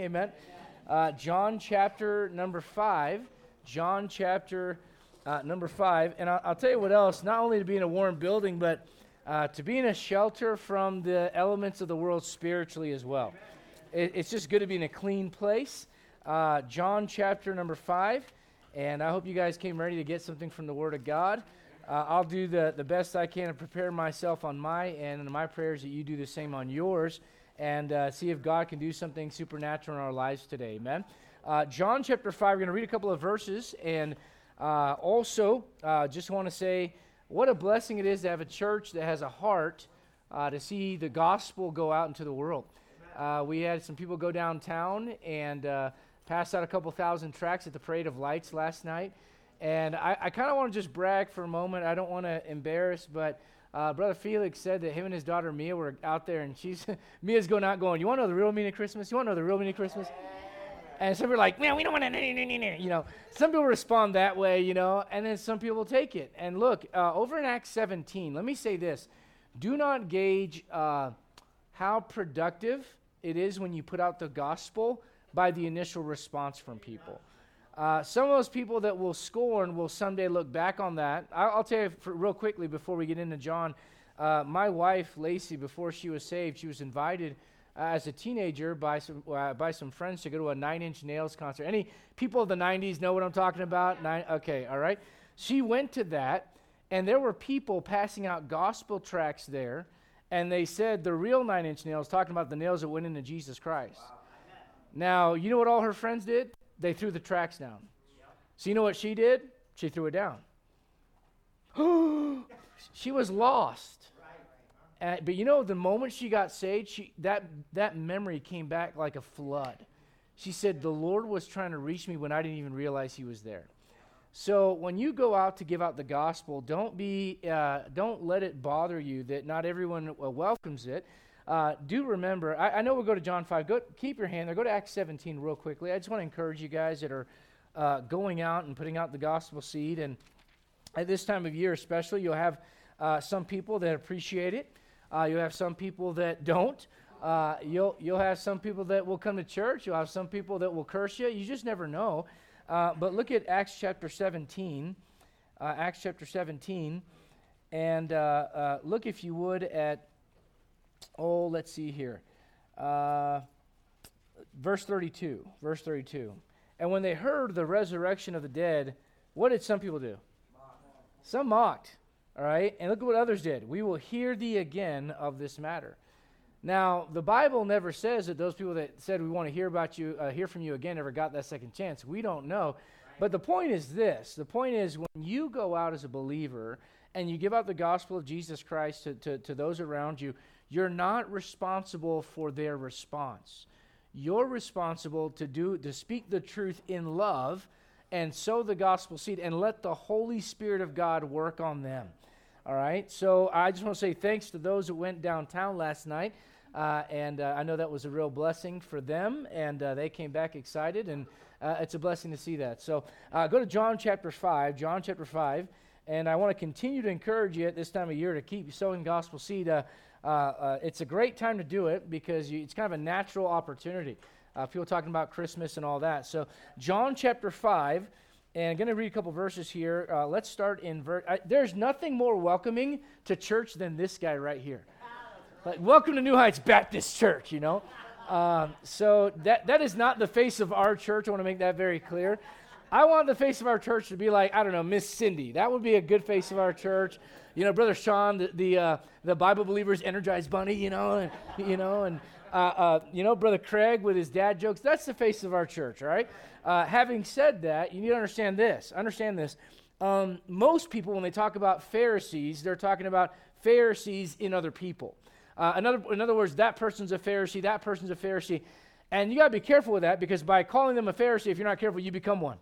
Amen. Uh, John chapter number five. John chapter uh, number five. And I'll, I'll, tell you what else, not only to be in a warm building, but uh, to be in a shelter from the elements of the world spiritually as well. It, it's just good to be in a clean place. Uh, John chapter number five. And I hope you guys came ready to get something from the Word of God. Uh, I'll do the, the best I can to prepare myself on my end, and my prayers that you do the same on yours, and uh, see if God can do something supernatural in our lives today. Amen. Uh, John chapter 5, we're going to read a couple of verses, and uh, also uh, just want to say what a blessing it is to have a church that has a heart uh, to see the gospel go out into the world. we had some people go downtown and passed out a couple thousand tracts at the Parade of Lights last night. And I, I kind of want to just brag for a moment. I don't want to embarrass, but uh, Brother Felix said that him and his daughter Mia were out there, and she's Mia's going out going, "You want to know the real meaning of Christmas? You want to know the real meaning of Christmas?" And some people are like, "Man, we don't want to," you know. Some people respond that way, you know, and then some people take it. And look, uh, over in Acts 17, let me say this: Do not gauge uh, how productive it is when you put out the gospel by the initial response from people. Uh, some of those people that will scorn will someday look back on that. I'll, I'll tell you for, real quickly before we get into John. Uh, my wife, Lacey, before she was saved, she was invited uh, as a teenager by some, uh, by some friends to go to a Nine Inch Nails concert. Any people of the 90s know what I'm talking about? Nine, okay, all right. She went to that, and there were people passing out gospel tracts there, and they said the real Nine Inch Nails, talking about the nails that went into Jesus Christ. Wow. Now, you know what all her friends did? They threw the tracks down. So, you know what she did? She threw it down. she was lost. And, but you know, the moment she got saved, she, that, that memory came back like a flood. She said, The Lord was trying to reach me when I didn't even realize He was there. So when you go out to give out the gospel, don't be, uh, don't let it bother you that not everyone uh, welcomes it. Uh, do remember, I, I, know we'll go to John 5. Go, keep your hand there. Go to Acts 17 real quickly. I just want to encourage you guys that are uh, going out and putting out the gospel seed. And at this time of year, especially, you'll have uh, some people that appreciate it, uh, you'll have some people that don't. Uh, you'll, you'll have some people that will come to church, you'll have some people that will curse you. You just never know. Uh, but look at Acts chapter 17. Acts chapter 17. And look, if you would, at oh, let's see here. Uh, verse 32. Verse 32. And when they heard the resurrection of the dead, what did some people do? Some mocked. All right? And look at what others did. We will hear thee again of this matter. Now, the Bible never says that those people that said we want to hear about you, uh, hear from you again, ever got that second chance. We don't know. But the point is this the point is when you go out as a believer and you give out the gospel of Jesus Christ to, to, to those around you, you're not responsible for their response. You're responsible to do to speak the truth in love and sow the gospel seed and let the Holy Spirit of God work on them. All right. So I just want to say thanks to those that went downtown last night. Uh, and uh, I know that was a real blessing for them, and uh, they came back excited, and uh, it's a blessing to see that. So uh, go to John chapter 5, John chapter 5, and I want to continue to encourage you at this time of year to keep sowing gospel seed. Uh, uh, it's a great time to do it because you, it's kind of a natural opportunity. Uh, people talking about Christmas and all that. So, John chapter 5, and I'm going to read a couple verses here. Uh, let's start in verse. There's nothing more welcoming to church than this guy right here. Like, welcome to New Heights Baptist Church, you know? Um, so, that, that is not the face of our church. I want to make that very clear. I want the face of our church to be like, I don't know, Miss Cindy. That would be a good face of our church. You know, Brother Sean, the the, uh, the Bible believers Energizer bunny, you know, and, you know, and uh, uh, you know, Brother Craig with his dad jokes. That's the face of our church, right? Uh, having said that, you need to understand this. Understand this. Um, most people, when they talk about Pharisees, they're talking about Pharisees in other people. Uh, in, in other words, that person's a Pharisee, that person's a Pharisee. And you got to be careful with that because by calling them a Pharisee, if you're not careful, you become one.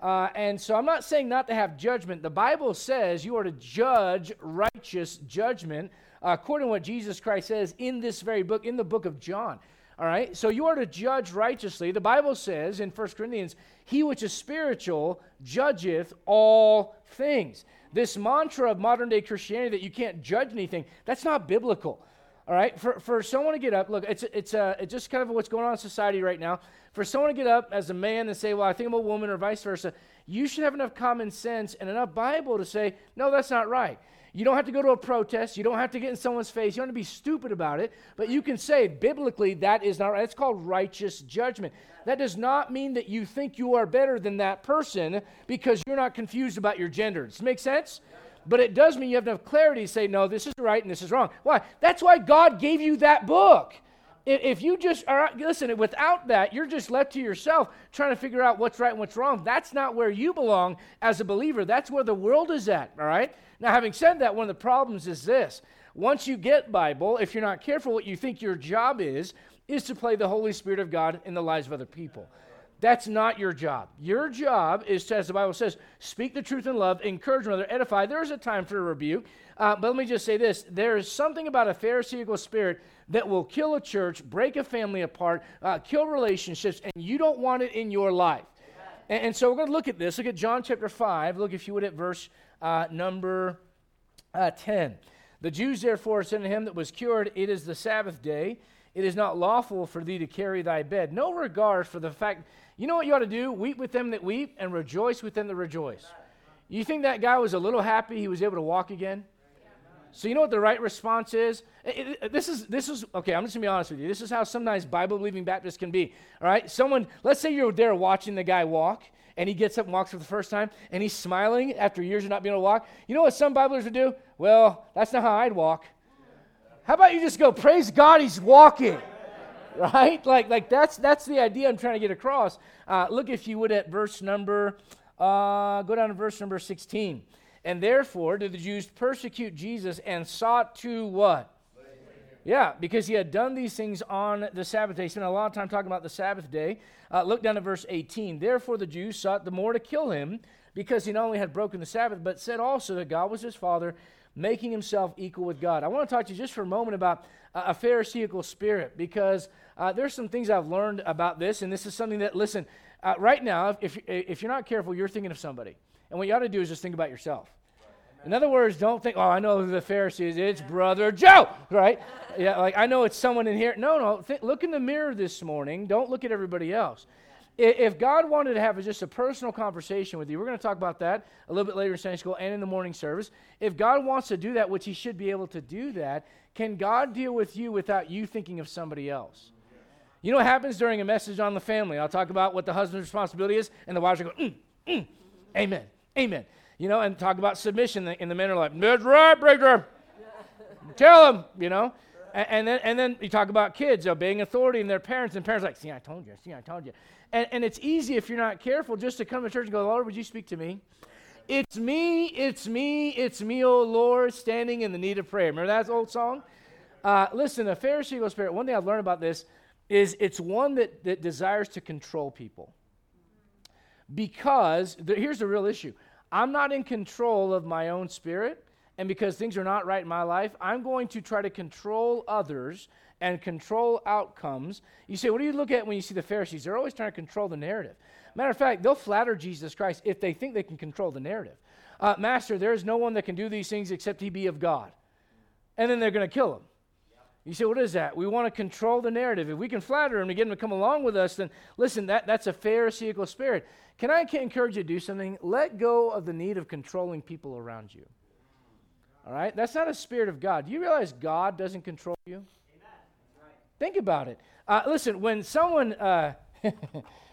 Uh, and so I'm not saying not to have judgment. The Bible says you are to judge righteous judgment uh, according to what Jesus Christ says in this very book, in the book of John. All right? So you are to judge righteously. The Bible says in 1 Corinthians, He which is spiritual judgeth all things. This mantra of modern day Christianity that you can't judge anything, that's not biblical. All right, for, for someone to get up, look, it's it's uh, it's just kind of what's going on in society right now. For someone to get up as a man and say, "Well, I think I'm a woman," or vice versa, you should have enough common sense and enough Bible to say, "No, that's not right." You don't have to go to a protest. You don't have to get in someone's face. You don't have to be stupid about it. But you can say, biblically, that is not right. It's called righteous judgment. That does not mean that you think you are better than that person because you're not confused about your gender. Does it make sense? But it does mean you have enough clarity to say, no, this is right and this is wrong. Why? That's why God gave you that book. If you just are, listen, without that, you're just left to yourself trying to figure out what's right and what's wrong. That's not where you belong as a believer. That's where the world is at, all right? Now, having said that, one of the problems is this. Once you get Bible, if you're not careful, what you think your job is, is to play the Holy Spirit of God in the lives of other people. That's not your job. Your job is to, as the Bible says, speak the truth in love, encourage one another, edify. There is a time for a rebuke. Uh, but let me just say this there is something about a Pharisaical spirit that will kill a church, break a family apart, uh, kill relationships, and you don't want it in your life. And, and, so we're going to look at this. Look at John chapter 5. Look, if you would, at verse uh, number uh, 10. The Jews therefore said to him that was cured, It is the Sabbath day. It is not lawful for thee to carry thy bed. No regard for the fact you know what you ought to do? Weep with them that weep and rejoice with them that rejoice. You think that guy was a little happy he was able to walk again? So you know what the right response is? This is this is okay. I'm just gonna be honest with you. This is how sometimes Bible believing Baptists can be. All right, someone. Let's say you're there watching the guy walk, and he gets up and walks for the first time, and he's smiling after years of not being able to walk. You know what some Biblers would do? Well, that's not how I'd walk. How about you just go, praise God, he's walking right? Like, like that's that's the idea I'm trying to get across. Uh, look, if you would, at verse number, uh, go down to verse number 16. And therefore did the Jews persecute Jesus and sought to what? Yeah, because he had done these things on the Sabbath day. He spent a lot of time talking about the Sabbath day. Uh, look down at verse 18. Therefore the Jews sought the more to kill him because he not only had broken the Sabbath, but said also that God was his father, making himself equal with God. I want to talk to you just for a moment about a Pharisaical spirit because uh, there's some things I've learned about this, and this is something that, listen, uh, right now, if, if you're not careful, you're thinking of somebody. And what you ought to do is just think about yourself. In other words, don't think, oh, I know who the Pharisees. It's Brother Joe, right? Yeah, like I know it's someone in here. No, no. Think, look in the mirror this morning. Don't look at everybody else. If God wanted to have just a personal conversation with you, we're going to talk about that a little bit later in Sunday school and in the morning service. If God wants to do that, which He should be able to do that, can God deal with you without you thinking of somebody else? You know what happens during a message on the family? I'll talk about what the husband's responsibility is, and the wives are going, mm, mm, amen, amen. You know, and talk about submission, and the men are like, that's right, breaker. Tell them, you know. And, and, then, and then you talk about kids obeying authority and their parents, and parents like, see, I told you, see, I told you. And, and it's easy if you're not careful just to come to church and go, Lord, would you speak to me? It's me, it's me, it's me, oh Lord, standing in the need of prayer. Remember that old song? Uh, listen, the Pharisee goes, spirit, one thing I've learned about this, is it's one that, that desires to control people. Because the, here's the real issue I'm not in control of my own spirit, and because things are not right in my life, I'm going to try to control others and control outcomes. You say, what do you look at when you see the Pharisees? They're always trying to control the narrative. Matter of fact, they'll flatter Jesus Christ if they think they can control the narrative. Uh, Master, there is no one that can do these things except he be of God. And then they're going to kill him. You say, what is that? We want to control the narrative. If we can flatter him to get him to come along with us, then listen, that, that's a Pharisaical spirit. Can I encourage you to do something? Let go of the need of controlling people around you. All right? That's not a spirit of God. Do you realize God doesn't control you? Right. Think about it. Uh, listen, when someone. Uh,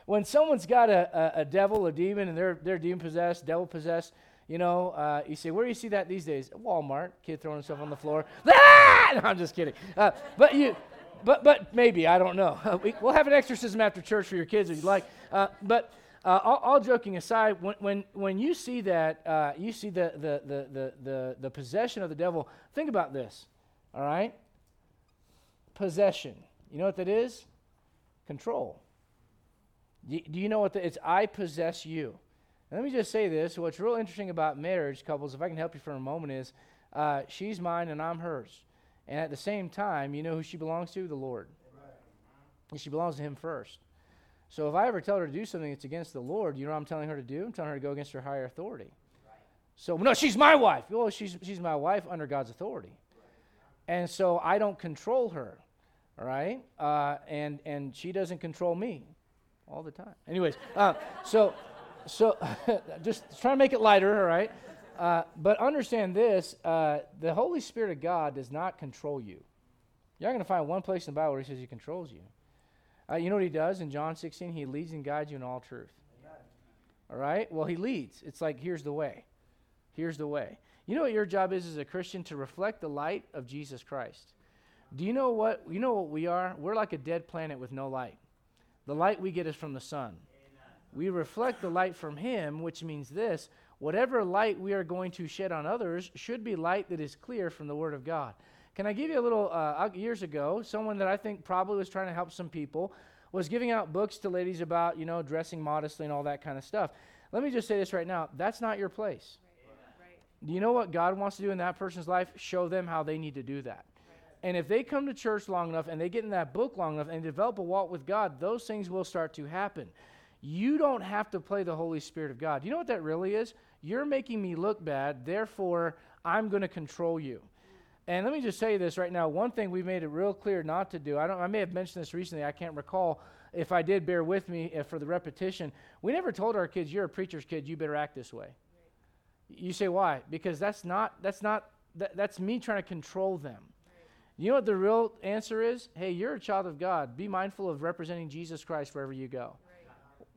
when someone's got a, a, a, devil, a demon, and they're, they're demon possessed, devil possessed, you know, uh, you say, where do you see that these days? Walmart, kid throwing himself on the floor. Ah! No, I'm just kidding. Uh, but you, but but maybe I don't know. Uh, we, will have an exorcism after church for your kids if you'd like. Uh, but uh, all, all, joking aside, when when when you see that, uh, you see the, the the, the the the possession of the devil. Think about this. All right, possession. You know what that is? Control. Do, do you know what the, it's? I possess you. Let me just say this what's real interesting about marriage, couples, if I can help you for a moment, is uh, she's mine and I'm hers. And at the same time, you know who she belongs to? The Lord. And she belongs to Him first. So if I ever tell her to do something that's against the Lord, you know what I'm telling her to do? I'm telling her to go against her higher authority. So, no, she's my wife. Well, she's, she's my wife under God's authority. And so I don't control her, all right? Uh, and, and she doesn't control me all the time. Anyways, uh, so, so just trying to make it lighter, all right? Uh, but understand this uh, the Holy Spirit of God does not control you. You're not going to find one place in the Bible where he says he controls you. Uh, you know what he does in John 16? He leads and guides you in all truth. Amen. All right? Well, he leads. It's like, here's the way. Here's the way. You know what your job is as a Christian? To reflect the light of Jesus Christ. Do you know what you know what we are? We're like a dead planet with no light. The light we get is from the sun. We reflect the light from him, which means this, whatever light we are going to shed on others should be light that is clear from the word of God. Can I give you a little uh, years ago, someone that I think probably was trying to help some people was giving out books to ladies about, you know, dressing modestly and all that kind of stuff. Let me just say this right now, that's not your place. Do you know what God wants to do in that person's life? Show them how they need to do that. And if they come to church long enough and they get in that book long enough and develop a walk with God, those things will start to happen. You don't have to play the Holy Spirit of God. You know what that really is? You're making me look bad, therefore, I'm going to control you. And let me just say this right now. One thing we've made it real clear not to do. I don't. I may have mentioned this recently. I can't recall. If I did, bear with me eh, for the repetition. We never told our kids, "You're a preacher's kid. You better act this way." You say why? Because that's not that's not that, that's me trying to control them. You know what the real answer is? Hey, you're a child of God. Be mindful of representing Jesus Christ wherever you go.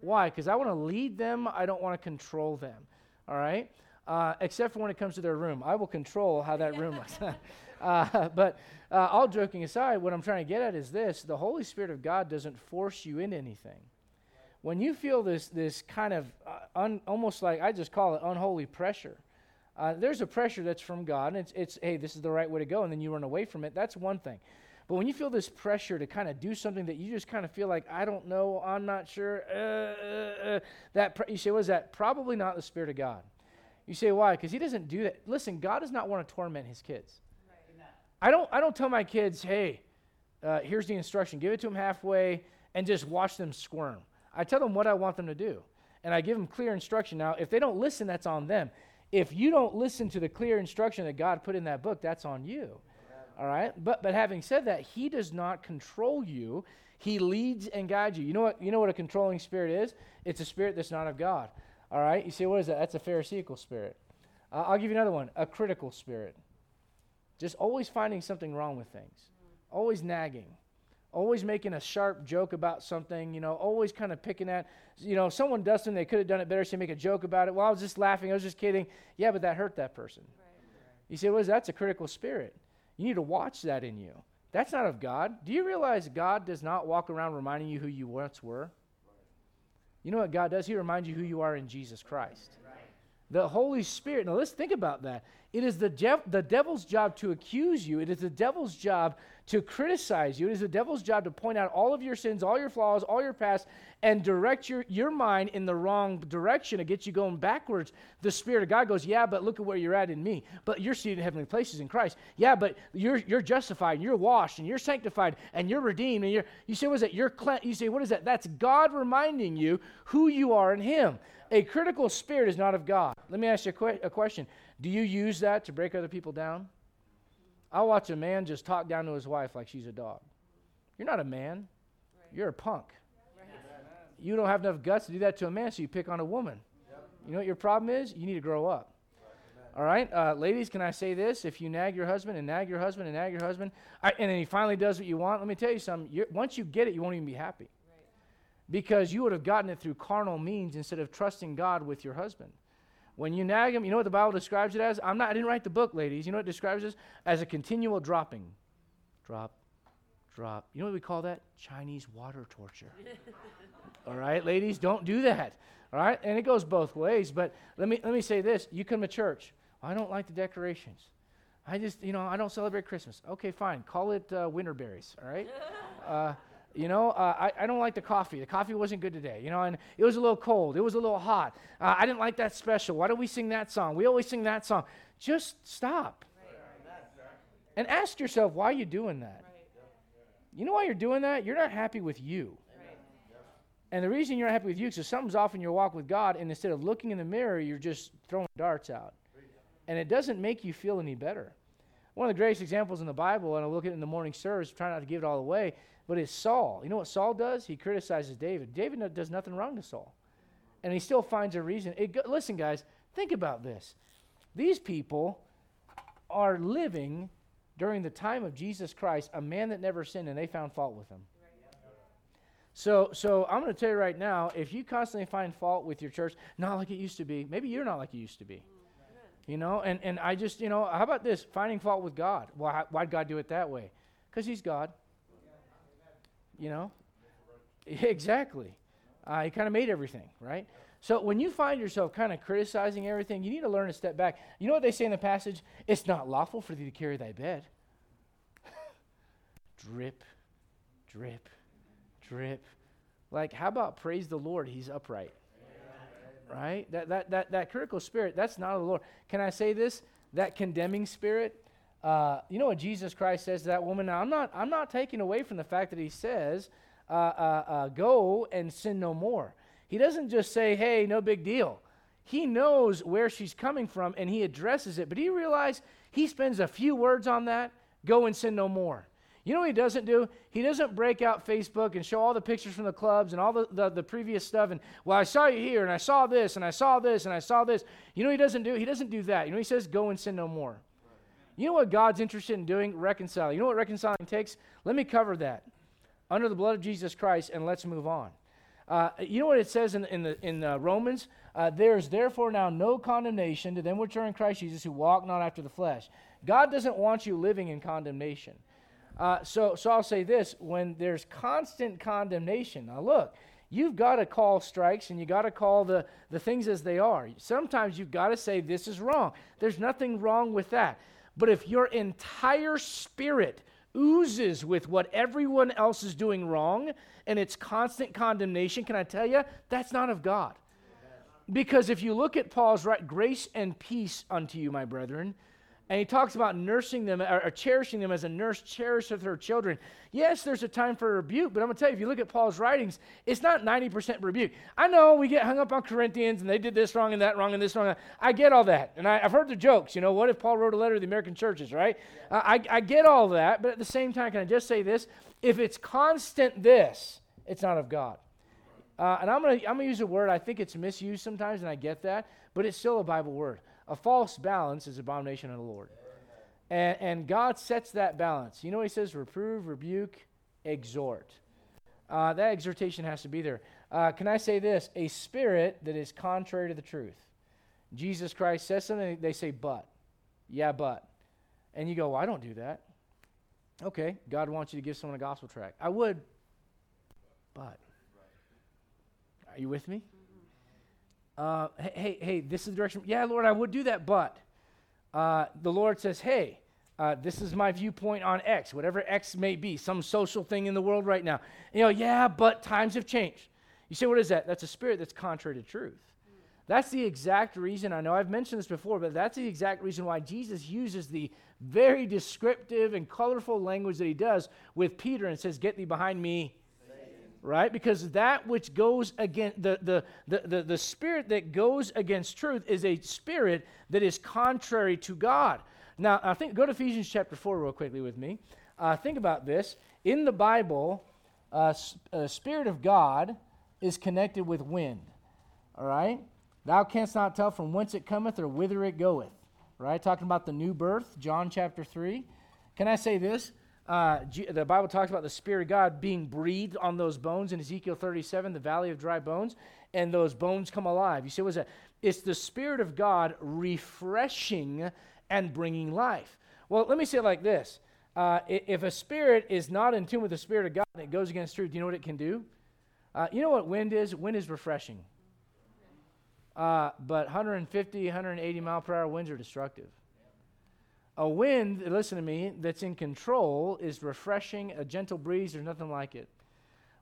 Why? Because I want to lead them. I don't want to control them. All right. Uh, except for when it comes to their room, I will control how that room looks. uh, but uh, all joking aside, what I'm trying to get at is this: the Holy Spirit of God doesn't force you into anything when you feel this, this kind of uh, un, almost like I just call it unholy pressure, uh, there's a pressure that's from God, and it's, it's, hey, this is the right way to go, and then you run away from it. That's one thing. But when you feel this pressure to kind of do something that you just kind of feel like, I don't know, I'm not sure, uh, uh, uh that you say, what is that? Probably not the Spirit of God. You say, why? Because He doesn't do that. Listen, God does not want to torment His kids. Right. I don't, I don't tell my kids, hey, uh, here's the instruction, give it to them halfway, and just watch them squirm. I tell them what I want them to do, and I give them clear instruction. Now, if they don't listen, that's on them. If you don't listen to the clear instruction that God put in that book, that's on you. All right? But but having said that, he does not control you. He leads and guides you. You know what you know what a controlling spirit is? It's a spirit that's not of God. All right? You say what is that? That's a pharisaical spirit. Uh, I'll give you another one, a critical spirit. Just always finding something wrong with things. Always nagging always making a sharp joke about something, you know, always kind of picking at, you know, someone does something, they could have done it better, so make a joke about it. Well, I was just laughing, I was just kidding. Yeah, but that hurt that person. Right. You say, well, that's a critical spirit. You need to watch that in you. That's not of God. Do you realize God does not walk around reminding you who you once were? You know what God does? He reminds you who you are in Jesus Christ. The Holy Spirit. Now let's think about that. It is the, dev- the devil's job to accuse you. It is the devil's job to criticize you. It is the devil's job to point out all of your sins, all your flaws, all your past, and direct your, your mind in the wrong direction to get you going backwards. The Spirit of God goes, Yeah, but look at where you're at in me. But you're seated in heavenly places in Christ. Yeah, but you're, you're justified, and you're washed, and you're sanctified, and you're redeemed. And you're, you say, What is that? You're cle-. You say, What is that? That's God reminding you who you are in Him. A critical spirit is not of God. Let me ask you a, que- a question. Do you use that to break other people down? I watch a man just talk down to his wife like she's a dog. You're not a man. You're a punk. You don't have enough guts to do that to a man, so you pick on a woman. You know what your problem is? You need to grow up. All right, uh, ladies, can I say this? If you nag your husband and nag your husband and nag your husband, I, and then he finally does what you want, let me tell you something. once you get it, you won't even be happy. Because you would have gotten it through carnal means instead of trusting God with your husband. When you nag him, you know what the Bible describes it as? I'm not, I didn't write the book, ladies. You know what it describes as? As a continual dropping. Drop, drop. You know what we call that? Chinese water torture. All right, ladies, don't do that. All right, and it goes both ways. But let me let me say this: you come to church. I don't like the decorations. I just, you know, I don't celebrate Christmas. Okay, fine. Call it uh, winter berries. All right. Uh, you know, uh, I, I don't like the coffee. The coffee wasn't good today. You know, and it was a little cold. It was a little hot. Uh, I didn't like that special. Why do we sing that song? We always sing that song. Just stop. And ask yourself, why are you doing that? You know why you're doing that? You're not happy with you. And the reason you're not happy with you is because something's off in your walk with God, and instead of looking in the mirror, you're just throwing darts out. And it doesn't make you feel any better. One of the greatest examples in the Bible, and I'll look at it in the morning service, try not to give it all away, but it's Saul. You know what Saul does? He criticizes David. David does nothing wrong to Saul. And he still finds a reason. It, listen, guys, think about this. These people are living during the time of Jesus Christ, a man that never sinned, and they found fault with him. So, so I'm going to tell you right now, if you constantly find fault with your church, not like it used to be, maybe you're not like you used to be. You know, and, and I just, you know, how about this? Finding fault with God. Why, why'd God do it that way? Because He's God. You know? Exactly. Uh, he kind of made everything, right? So when you find yourself kind of criticizing everything, you need to learn to step back. You know what they say in the passage? It's not lawful for thee to carry thy bed. drip, drip, drip. Like, how about praise the Lord? He's upright. Right? That, that, that, that critical spirit, that's not of the Lord. Can I say this? That condemning spirit, uh, you know what Jesus Christ says to that woman? Now, I'm not, I'm not taking away from the fact that he says, uh, uh, uh go and sin no more. He doesn't just say, hey, no big deal. He knows where she's coming from and he addresses it. But do you realize he spends a few words on that? Go and sin no more. You know what he doesn't do? He doesn't break out Facebook and show all the pictures from the clubs and all the, the, the, previous stuff. And, well, I saw you here, and I saw this, and I saw this, and I saw this. You know he doesn't do? He doesn't do that. You know he says, go and sin no more. You know what God's interested in doing? Reconciling. You know what reconciling takes? Let me cover that. Under the blood of Jesus Christ, and let's move on. Uh, you know what it says in, in, the, in uh, Romans? Uh, there is therefore now no condemnation to them which are in Christ Jesus who walk not after the flesh. God doesn't want you living in condemnation. Uh, so, so I'll say this when there's constant condemnation, now look, you've got to call strikes and you got to call the, the things as they are. Sometimes you've got to say, This is wrong. There's nothing wrong with that. But if your entire spirit oozes with what everyone else is doing wrong and it's constant condemnation, can I tell you, that's not of God. Because if you look at Paul's right, grace and peace unto you, my brethren, and he talks about nursing them or, or, cherishing them as a nurse cherisheth her children. Yes, there's a time for rebuke, but I'm going to tell you, if you look at Paul's writings, it's not 90% rebuke. I know we get hung up on Corinthians and they did this wrong and that wrong and this wrong. I get all that. And I, have heard the jokes. You know, what if Paul wrote a letter to the American churches, right? Yeah. I, I get all that, but at the same time, can I just say this? If it's constant this, it's not of God. Uh, and I'm going to I'm gonna use a word, I think it's misused sometimes, and I get that, but it's still a Bible word. A false balance is abomination of the Lord. And, and God sets that balance. You know he says? Reprove, rebuke, exhort. Uh, that exhortation has to be there. Uh, can I say this? A spirit that is contrary to the truth. Jesus Christ says something, they say, but. Yeah, but. And you go, well, I don't do that. Okay, God wants you to give someone a gospel tract. I would, but. Are you with me? Uh, hey, hey, this is the direction. Yeah, Lord, I would do that, but uh, the Lord says, hey, uh, this is my viewpoint on X, whatever X may be, some social thing in the world right now. You know, yeah, but times have changed. You say, what is that? That's a spirit that's contrary to truth. That's the exact reason, I know I've mentioned this before, but that's the exact reason why Jesus uses the very descriptive and colorful language that he does with Peter and says, Get thee behind me, right? Because that which goes against the, the, the, the, the spirit that goes against truth is a spirit that is contrary to God. Now, I think go to Ephesians chapter 4 real quickly with me. Uh, think about this. In the Bible, uh, uh, Spirit of God is connected with wind. All right? Thou canst not tell from whence it cometh or whither it goeth. Right? Talking about the new birth, John chapter 3. Can I say this? Uh, the Bible talks about the Spirit of God being breathed on those bones in Ezekiel 37, the valley of dry bones, and those bones come alive. You say, what's that? It's the Spirit of God refreshing and bringing life. Well, let me say it like this uh, if a spirit is not in tune with the Spirit of God and it goes against truth, do you know what it can do? Uh, you know what wind is? Wind is refreshing. Uh, but 150, 180 mile per hour winds are destructive. A wind, listen to me, that's in control is refreshing, a gentle breeze, there's nothing like it.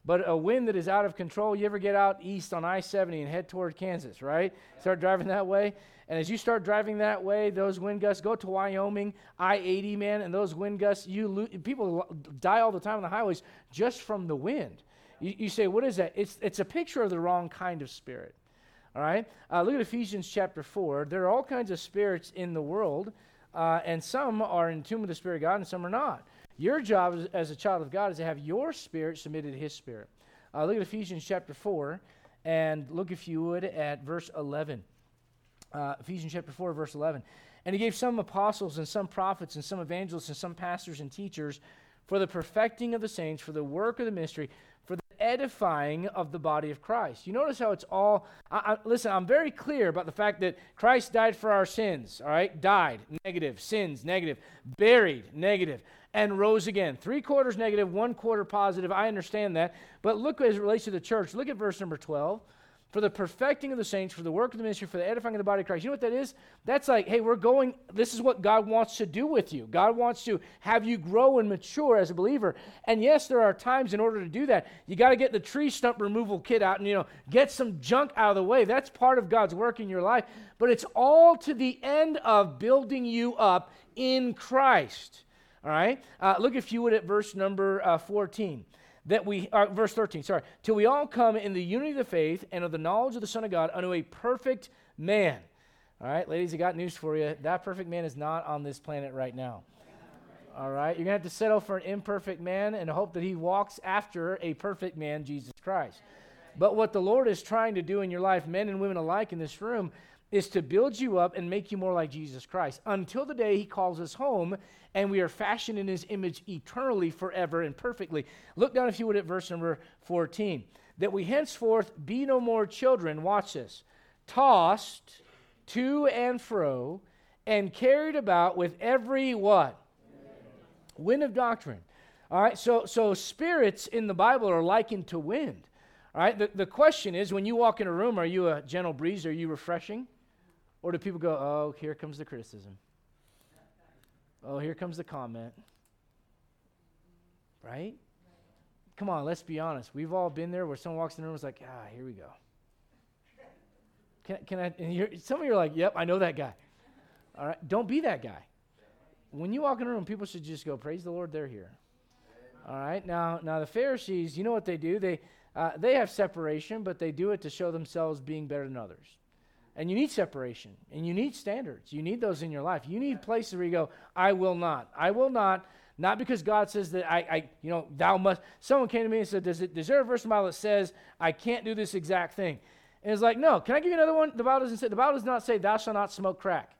But a wind that is out of control, you ever get out east on I 70 and head toward Kansas, right? Start driving that way. And as you start driving that way, those wind gusts go to Wyoming, I 80, man, and those wind gusts, you lo- people die all the time on the highways just from the wind. You, you, say, what is that? It's, it's a picture of the wrong kind of spirit. All right? Uh, look at Ephesians chapter 4. There are all kinds of spirits in the world uh, and some are in tune with the Spirit of God, and some are not. Your job as, as a child of God is to have your spirit submitted to His Spirit. Uh, look at Ephesians chapter 4, and look, if you would, at verse 11. Uh, Ephesians chapter 4, verse 11. And he gave some apostles and some prophets and some evangelists and some pastors and teachers for the perfecting of the saints, for the work of the ministry, edifying of the body of Christ. You notice how it's all. I, I, listen, I'm very clear about the fact that Christ died for our sins, all right? Died, negative. Sins, negative. Buried, negative. And rose again. Three quarters negative, one quarter positive. I understand that. But look as it relates to the church. Look at verse number 12 for the perfecting of the saints, for the work of the ministry, for the edifying of the body of Christ. You know what that is? That's like, hey, we're going, this is what God wants to do with you. God wants to have you grow and mature as a believer. And yes, there are times in order to do that, you got to get the tree stump removal kit out and, you know, get some junk out of the way. That's part of God's work in your life. But it's all to the end of building you up in Christ. All right? Uh, look, if you would, at verse number uh, 14 that we, uh, verse 13, sorry, till we all come in the unity of the faith and of the knowledge of the Son of God unto a perfect man. All right, ladies, I got news for you. That perfect man is not on this planet right now. All right, you're going to have to settle for an imperfect man and hope that he walks after a perfect man, Jesus Christ. But what the Lord is trying to do in your life, men and women alike in this room, is to build you up and make you more like Jesus Christ until the day he calls us home and we are fashioned in his image eternally, forever, and perfectly. Look down, if you would, at verse number 14. That we henceforth be no more children, watch this, tossed to and fro and carried about with every what? Wind of doctrine. All right, so, so spirits in the Bible are likened to wind. All right, the, the question is when you walk in a room, are you a gentle breeze? Are you refreshing? Or do people go, oh, here comes the criticism? Oh, here comes the comment. Right? Come on, let's be honest. We've all been there where someone walks in the room and is like, ah, here we go. Can, can I? And you're, some of you are like, yep, I know that guy. All right, don't be that guy. When you walk in a room, people should just go, praise the Lord, they're here. All right, now, now the Pharisees, you know what they do? They, uh, they have separation, but they do it to show themselves being better than others. And you need separation and you need standards. You need those in your life. You need places where you go, I will not. I will not. Not because God says that I, I you know, thou must. Someone came to me and said, Does it, there a verse in the Bible that says I can't do this exact thing? And it's like, no. Can I give you another one? The Bible doesn't say, the Bible does not say, Thou shalt not smoke crack.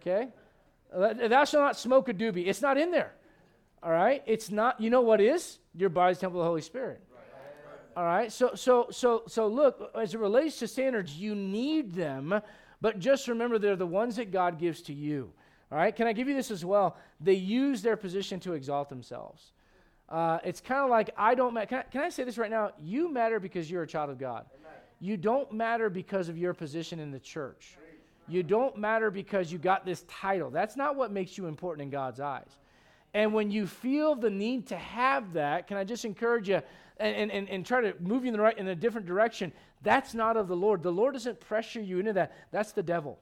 Okay? Uh, thou shalt not smoke a doobie. It's not in there. All right? It's not, you know what is? Your body's temple of the Holy Spirit. All right. So so so so look, as it relates to standards, you need them, but just remember they're the ones that God gives to you. All right. Can I give you this as well? They use their position to exalt themselves. Uh, it's kind of like I don't matter. Can, I, can I say this right now? You matter because you're a child of God. Amen. You don't matter because of your position in the church. You don't matter because you got this title. That's not what makes you important in God's eyes. And when you feel the need to have that, can I just encourage you and, and, and try to move you in the right in a different direction? That's not of the Lord. The Lord doesn't pressure you into that. That's the devil.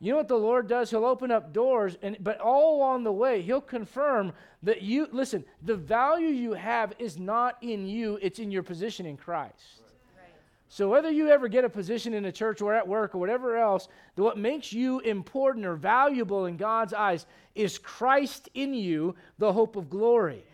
You know what the Lord does? He'll open up doors, and but all along the way, He'll confirm that you listen. The value you have is not in you; it's in your position in Christ. So whether you ever get a position in a church or at work or whatever else, what makes you important or valuable in God's eyes is Christ in you, the hope of glory.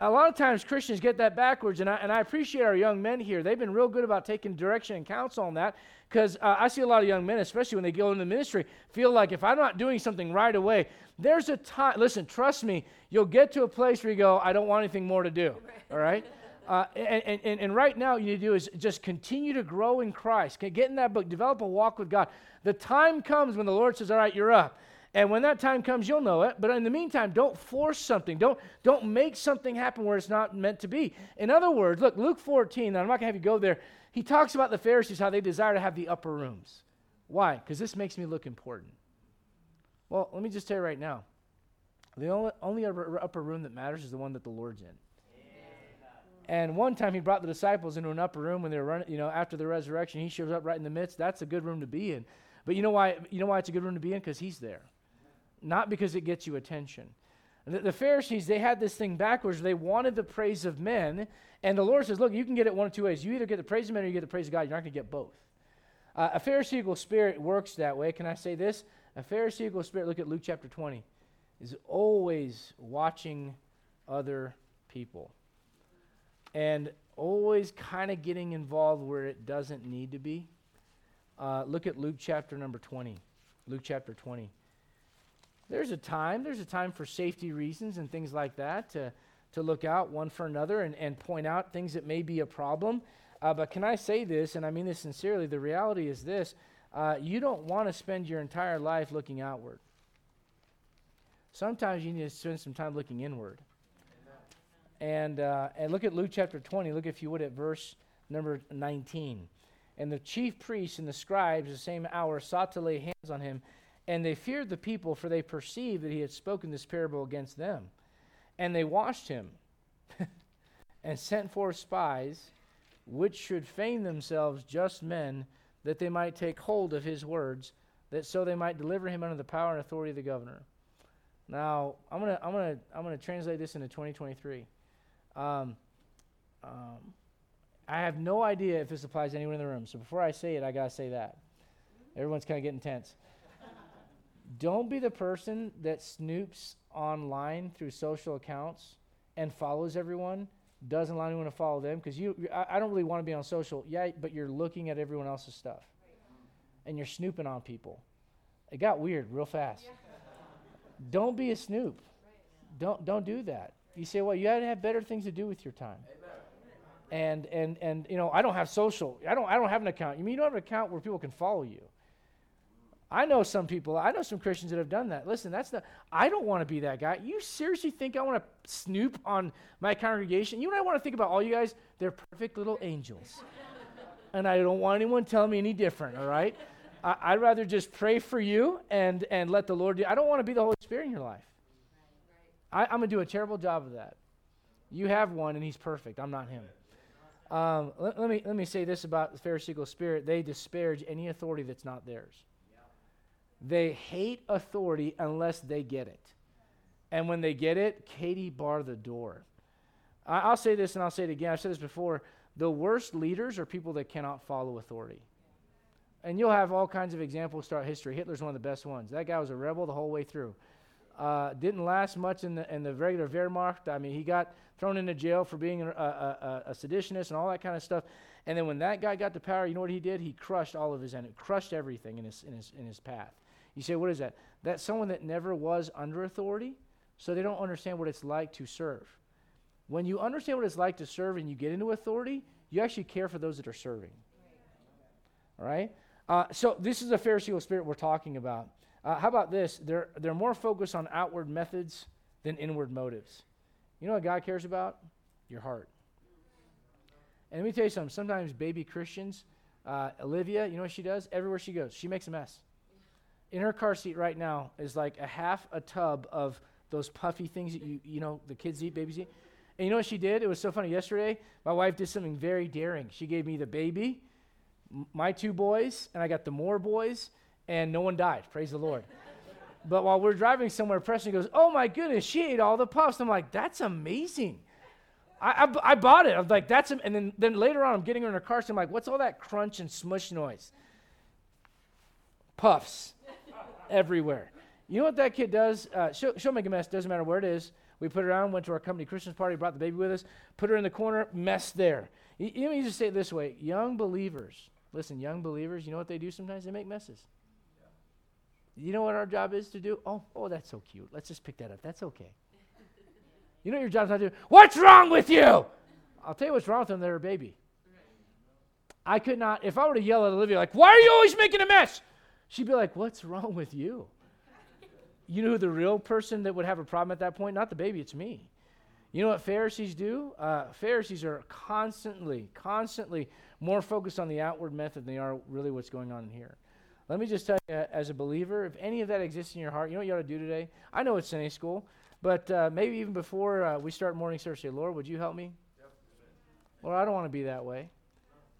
A lot of times Christians get that backwards, and I, and I appreciate our young men here. They've been real good about taking direction and counsel on that because uh, I see a lot of young men, especially when they go into the ministry, feel like if I'm not doing something right away, there's a time, listen, trust me, you'll get to a place where you go, I don't want anything more to do, all right? Uh, and, and, and right now, you need to do is just continue to grow in Christ. Get in that book, develop a walk with God. The time comes when the Lord says, All right, you're up. And when that time comes, you'll know it. But in the meantime, don't force something. Don't, don't make something happen where it's not meant to be. In other words, look, Luke 14, I'm not going to have you go there. He talks about the Pharisees, how they desire to have the upper rooms. Why? Because this makes me look important. Well, let me just tell you right now the only, only upper room that matters is the one that the Lord's in. And one time he brought the disciples into an upper room when they were running, you know, after the resurrection. He shows up right in the midst. That's a good room to be in. But you know why? You know why it's a good room to be in? Because he's there, not because it gets you attention. The, the, Pharisees they had this thing backwards. They wanted the praise of men, and the Lord says, "Look, you can get it one of two ways. You either get the praise of men or you get the praise of God. You're not going to get both." Uh, a Pharisaical spirit works that way. Can I say this? A Pharisaical spirit, look at Luke chapter 20, is always watching other people and always kind of getting involved where it doesn't need to be. Uh, look at Luke chapter number 20. Luke chapter 20. There's a time, there's a time for safety reasons and things like that to, to look out one for another and, and point out things that may be a problem. Uh, but can I say this, and I mean this sincerely, the reality is this uh, you don't want to spend your entire life looking outward. Sometimes you need to spend some time looking inward. And, uh, and look at Luke chapter 20. Look, if you would, at verse number 19. And the chief priests and the scribes, the same hour, sought to lay hands on him. And they feared the people, for they perceived that he had spoken this parable against them. And they watched him and sent forth spies, which should feign themselves just men, that they might take hold of his words, that so they might deliver him under the power and authority of the governor. Now, I'm gonna I'm gonna I'm gonna translate this into 2023. Um, um, I have no idea if this applies to anyone in the room. So before I say it, I gotta say that. Everyone's kind of getting tense. Don't be the person that snoops online through social accounts and follows everyone. Doesn't allow anyone to follow them because you. I, I don't really want to be on social. Yeah, but you're looking at everyone else's stuff, and you're snooping on people. It got weird real fast. Yeah. Don't be a snoop. Don't don't do that. You say, well, you got to have better things to do with your time. And and and you know, I don't have social. I don't I don't have an account. You mean you don't have an account where people can follow you? I know some people. I know some Christians that have done that. Listen, that's the. I don't want to be that guy. You seriously think I want to snoop on my congregation? You and I want to think about all you guys? They're perfect little angels, and I don't want anyone telling me any different. All right. I, would rather just pray for you and, and let the Lord do. I don't want to be the Holy Spirit in your life. I, am going to do a terrible job of that. You have one, and he's perfect. I'm not him. Um, let, let, me, let me say this about the Pharisaical spirit they disparage any authority that's not theirs. They hate authority unless they get it. And when they get it, Katie bar the door. I, I'll say this and I'll say it again. I've said this before. The worst leaders are people that cannot follow authority. And you'll have all kinds of examples throughout history. Hitler's one of the best ones. That guy was a rebel the whole way through. Uh, didn't last much in the, in the regular Wehrmacht. I mean, he got thrown into jail for being a, a, a, seditionist and all that kind of stuff. And then when that guy got to power, you know what he did? He crushed all of his enemies, crushed everything in his, in, his, in his path. You say, what is that? That's someone that never was under authority, so they don't understand what it's like to serve. When you understand what it's like to serve and you get into authority, you actually care for those that are serving. All right? Uh, so this is a Pharisee spirit we're talking about. Uh, how about this? They're, they're more focused on outward methods than inward motives. You know what God cares about? Your heart. And let me tell you something. Sometimes baby Christians, uh, Olivia, you know what she does? Everywhere she goes, she makes a mess. In her car seat right now is like a half a tub of those puffy things that you, you know, the kids eat, babies eat. And you know what she did? It was so funny. Yesterday, my wife did something very daring. She gave me the baby my two boys, and I got the more boys, and no one died. Praise the Lord. but while we're driving somewhere, Preston goes, Oh my goodness, she ate all the puffs. I'm like, That's amazing. I, I, I bought it. I'm like, That's, am-. and then, then later on, I'm getting her in her car, so I'm like, What's all that crunch and smush noise? Puffs everywhere. You know what that kid does? Uh, she'll, she'll make a mess, doesn't matter where it is. We put her on, went to our company Christmas party, brought the baby with us, put her in the corner, mess there. You, you know, you just say it this way young believers Listen, young believers, you know what they do sometimes? They make messes. You know what our job is to do? Oh, oh, that's so cute. Let's just pick that up. That's okay. you know your job's not to do, what's wrong with you? I'll tell you what's wrong with them, they're a baby. I could not, if I were to yell at Olivia, like, why are you always making a mess? She'd be like, what's wrong with you? You know who the real person that would have a problem at that point? Not the baby, it's me. You know what Pharisees do? Uh, Pharisees are constantly, constantly more focused on the outward method than they are really what's going on in here. Let me just tell you, as a believer, if any of that exists in your heart, you know what you ought to do today? I know it's Sunday school, but uh, maybe even before uh, we start morning service, say, Lord, would you help me? Yep. Lord, I don't want to be that way.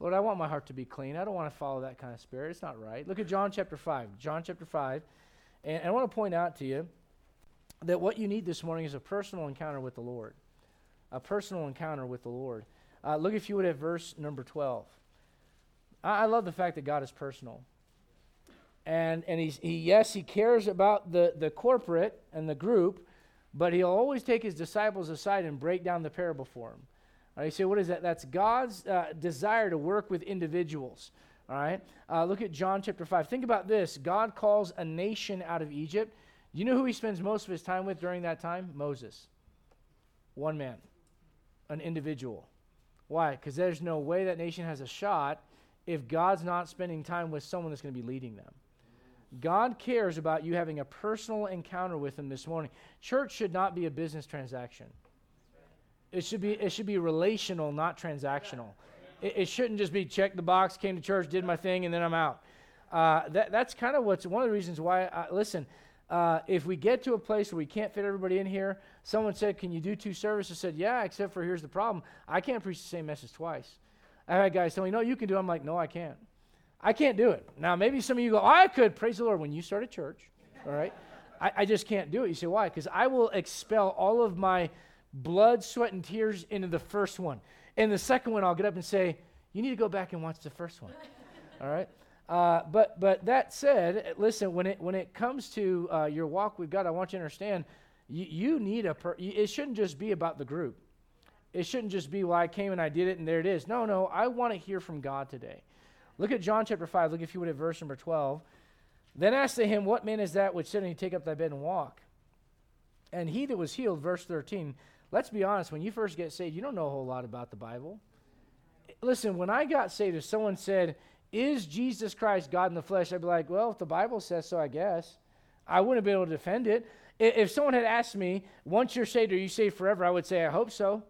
Lord, I want my heart to be clean. I don't want to follow that kind of spirit. It's not right. Look at John chapter 5. John chapter 5. And, I want to point out to you that what you need this morning is a personal encounter with the Lord. A personal encounter with the Lord. Uh, look, if you would, at verse number 12. I, I love the fact that God is personal. And, and he's, he, yes, he cares about the, the corporate and the group, but he'll always take his disciples aside and break down the parable for them. You say, what is that? That's God's uh, desire to work with individuals. All right, uh, look at John chapter 5. Think about this God calls a nation out of Egypt. You know who he spends most of his time with during that time? Moses. One man, an individual. Why? Because there's no way that nation has a shot if God's not spending time with someone that's going to be leading them. God cares about you having a personal encounter with Him this morning. Church should not be a business transaction. It should be, it should be relational, not transactional. It, it shouldn't just be check the box, came to church, did my thing, and then I'm out. Uh, that, that's kind of what's one of the reasons why, I, listen, uh, if we get to a place where we can't fit everybody in here, someone said, Can you do two services? I said, Yeah, except for here's the problem. I can't preach the same message twice. I had guys tell me, No, you can do it. I'm like, No, I can't. I can't do it. Now, maybe some of you go, I could. Praise the Lord. When you start a church, all right? I, I just can't do it. You say, Why? Because I will expel all of my blood, sweat, and tears into the first one. And the second one, I'll get up and say, You need to go back and watch the first one. all right? Uh, but but that said, listen. When it when it comes to uh, your walk with God, I want you to understand, you, you need a. Per, it shouldn't just be about the group. It shouldn't just be, well, I came and I did it and there it is. No, no. I want to hear from God today. Look at John chapter five. Look if you would at verse number twelve. Then asked they him, What man is that which he take up thy bed and walk? And he that was healed, verse thirteen. Let's be honest. When you first get saved, you don't know a whole lot about the Bible. Listen, when I got saved, if someone said is Jesus Christ God in the flesh? I'd be like, well, if the Bible says so, I guess. I wouldn't be able to defend it. If someone had asked me, once you're saved, are you saved forever? I would say, I hope so.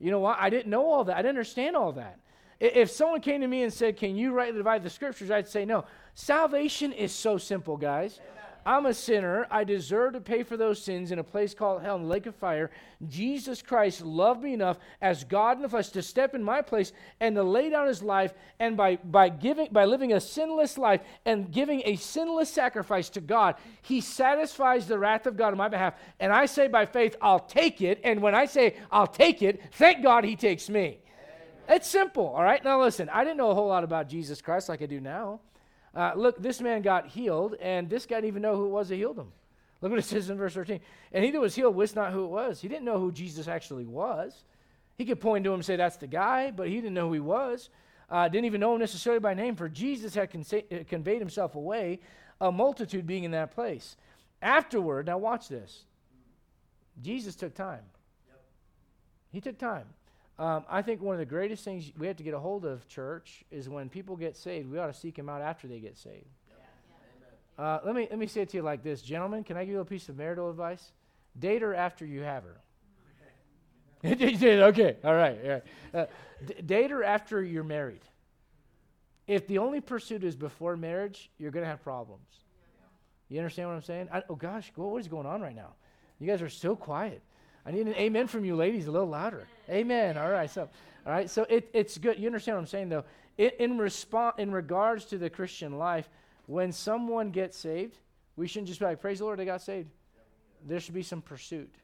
You know what? I didn't know all that. I didn't understand all that. If someone came to me and said, Can you rightly divide the scriptures? I'd say, No. Salvation is so simple, guys. I'm a sinner. I deserve to pay for those sins in a place called hell the lake of fire. Jesus Christ loved me enough as God in the flesh to step in my place and to lay down his life and by, by giving by living a sinless life and giving a sinless sacrifice to God, he satisfies the wrath of God on my behalf. And I say by faith, I'll take it. And when I say I'll take it, thank God he takes me. It's simple, all right? Now listen, I didn't know a whole lot about Jesus Christ like I do now. Uh, look, this man got healed, and this guy didn't even know who it was that healed him. Look what it says in verse 13. And he that was healed wist not who it was. He didn't know who Jesus actually was. He could point to him and say, That's the guy, but he didn't know who he was. Uh, didn't even know him necessarily by name, for Jesus had uh, conveyed himself away, a multitude being in that place. Afterward, now watch this. Jesus took time. Yep. He took time. Um, I think one of the greatest things we have to get a hold of, church, is when people get saved, we ought to seek them out after they get saved. Uh, let me let me say it to you like this, gentlemen. Can I give you a piece of marital advice? Date her after you have her. okay, all right. All right. Uh, d- date her after you're married. If the only pursuit is before marriage, you're going to have problems. You understand what I'm saying? I, oh gosh, what is going on right now? You guys are so quiet. I need an amen from you ladies a little louder. Amen. All right. So, all right. So it, it's good. You understand what I'm saying, though? In response, in regards to the Christian life, when someone gets saved, we shouldn't just be like, "Praise the Lord, they got saved." There should be some pursuit.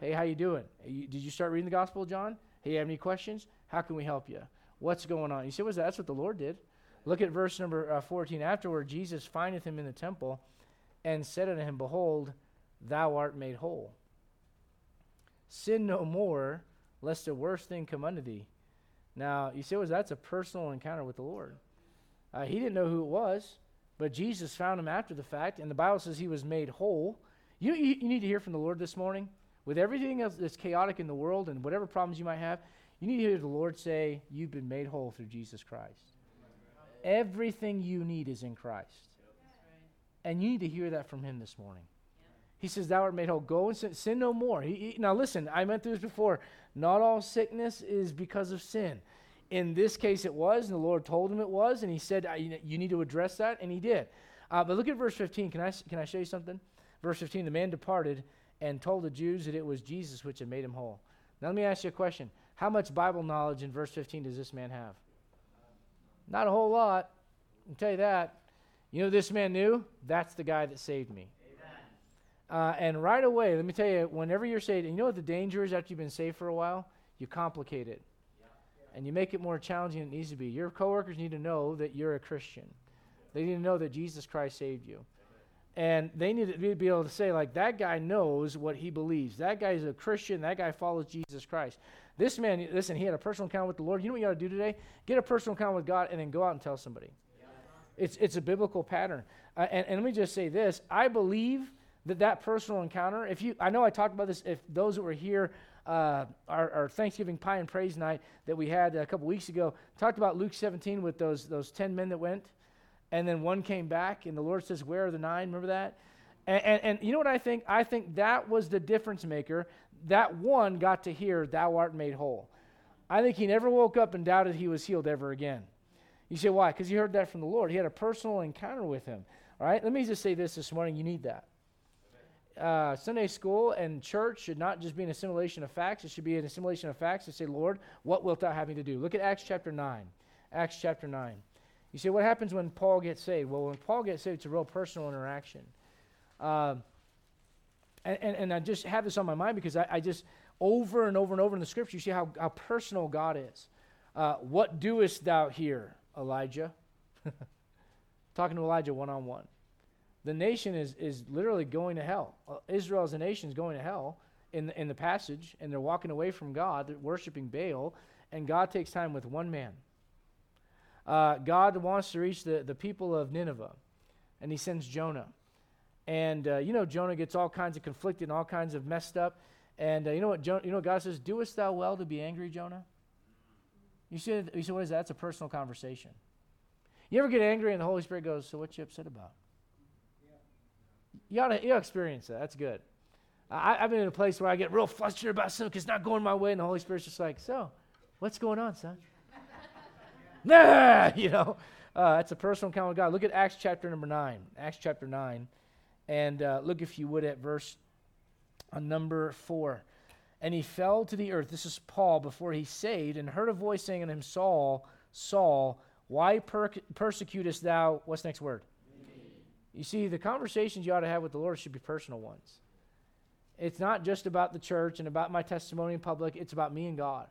Hey, how you doing? You, did you start reading the Gospel, John? Hey, you have any questions? How can we help you? What's going on? You see, what's that? That's what the Lord did. Look at verse number uh, 14. Afterward, Jesus findeth him in the temple, and said unto him, Behold, thou art made whole. Sin no more, lest a worse thing come unto thee. Now, you see, was that's a personal encounter with the Lord. Uh, he didn't know who it was, but Jesus found him after the fact, and the Bible says he was made whole. You, you, you need to hear from the Lord this morning. With everything else that's chaotic in the world and whatever problems you might have, you need to hear the Lord say, You've been made whole through Jesus Christ. Everything you need is in Christ. And you need to hear that from him this morning. He says, Thou art made whole. Go and sin, sin no more. He, he, now, listen, I went through this before. Not all sickness is because of sin. In this case, it was, and the Lord told him it was, and he said, You need to address that, and he did. Uh, but look at verse 15. Can I, can I show you something? Verse 15 The man departed and told the Jews that it was Jesus which had made him whole. Now, let me ask you a question. How much Bible knowledge in verse 15 does this man have? Not a whole lot. I'll tell you that. You know this man knew? That's the guy that saved me. Uh, and right away, let me tell you, whenever you're saved, and you know what the danger is after you've been saved for a while? You complicate it. And you make it more challenging than it needs to be. Your coworkers need to know that you're a Christian, They need to know that Jesus Christ saved you. And they need to be able to say, like, that guy knows what he believes. That guy is a Christian. That guy follows Jesus Christ. This man, listen, he had a personal encounter with the Lord. You know what you got to do today? Get a personal encounter with God and then go out and tell somebody. It's, it's a biblical pattern. Uh, and, and let me just say this I believe that that personal encounter, if you, I know I talked about this, if those that were here, uh, our, our, Thanksgiving pie and praise night that we had a couple weeks ago, talked about Luke 17 with those, those 10 men that went and then one came back, and the Lord says, Where are the nine? Remember that? And, and, and, you know what I think? I think that was the difference maker. That one got to hear, Thou art made whole. I think he never woke up and doubted he was healed ever again. You say, Why? Because he heard that from the Lord. He had a personal encounter with him. All right? Let me just say this this morning. You need that. Uh, Sunday school and church should not just be an assimilation of facts. It should be an assimilation of facts to say, Lord, what wilt thou have me to do? Look at Acts chapter 9. Acts chapter 9. You see, what happens when Paul gets saved? Well, when Paul gets saved, it's a real personal interaction. Uh, and, and, and, I just have this on my mind because I, I, just, over and over and over in the scripture, you see how, how personal God is. Uh, what doest thou here, Elijah? Talking to Elijah one on one. The nation is, is literally going to hell. Uh, Israel as a nation is going to hell in the, in the passage, and they're walking away from God, they're worshiping Baal, and God takes time with one man uh, God wants to reach the, the people of Nineveh, and he sends Jonah. And uh, you know, Jonah gets all kinds of conflicted and all kinds of messed up. And uh, you know what? you know, God says, "Doest thou well to be angry, Jonah?" You see, you see, what is that? It's a personal conversation. You ever get angry and the Holy Spirit goes, "So what you upset about?" You ought to, you experience that. That's good. I, have been in a place where I get real flustered about something because it's not going my way, and the Holy Spirit's just like, "So, what's going on, son?" nah, you know. Uh, it's a personal encounter with God. Look at Acts chapter number 9. Acts chapter 9. And uh, look, if you would, at verse uh, number 4. And he fell to the earth. This is Paul before he saved, and heard a voice saying unto him, Saul, Saul, why per- persecutest thou? What's next word? You see, the conversations you ought to have with the Lord should be personal ones. It's not just about the church and about my testimony in public, it's about me and God.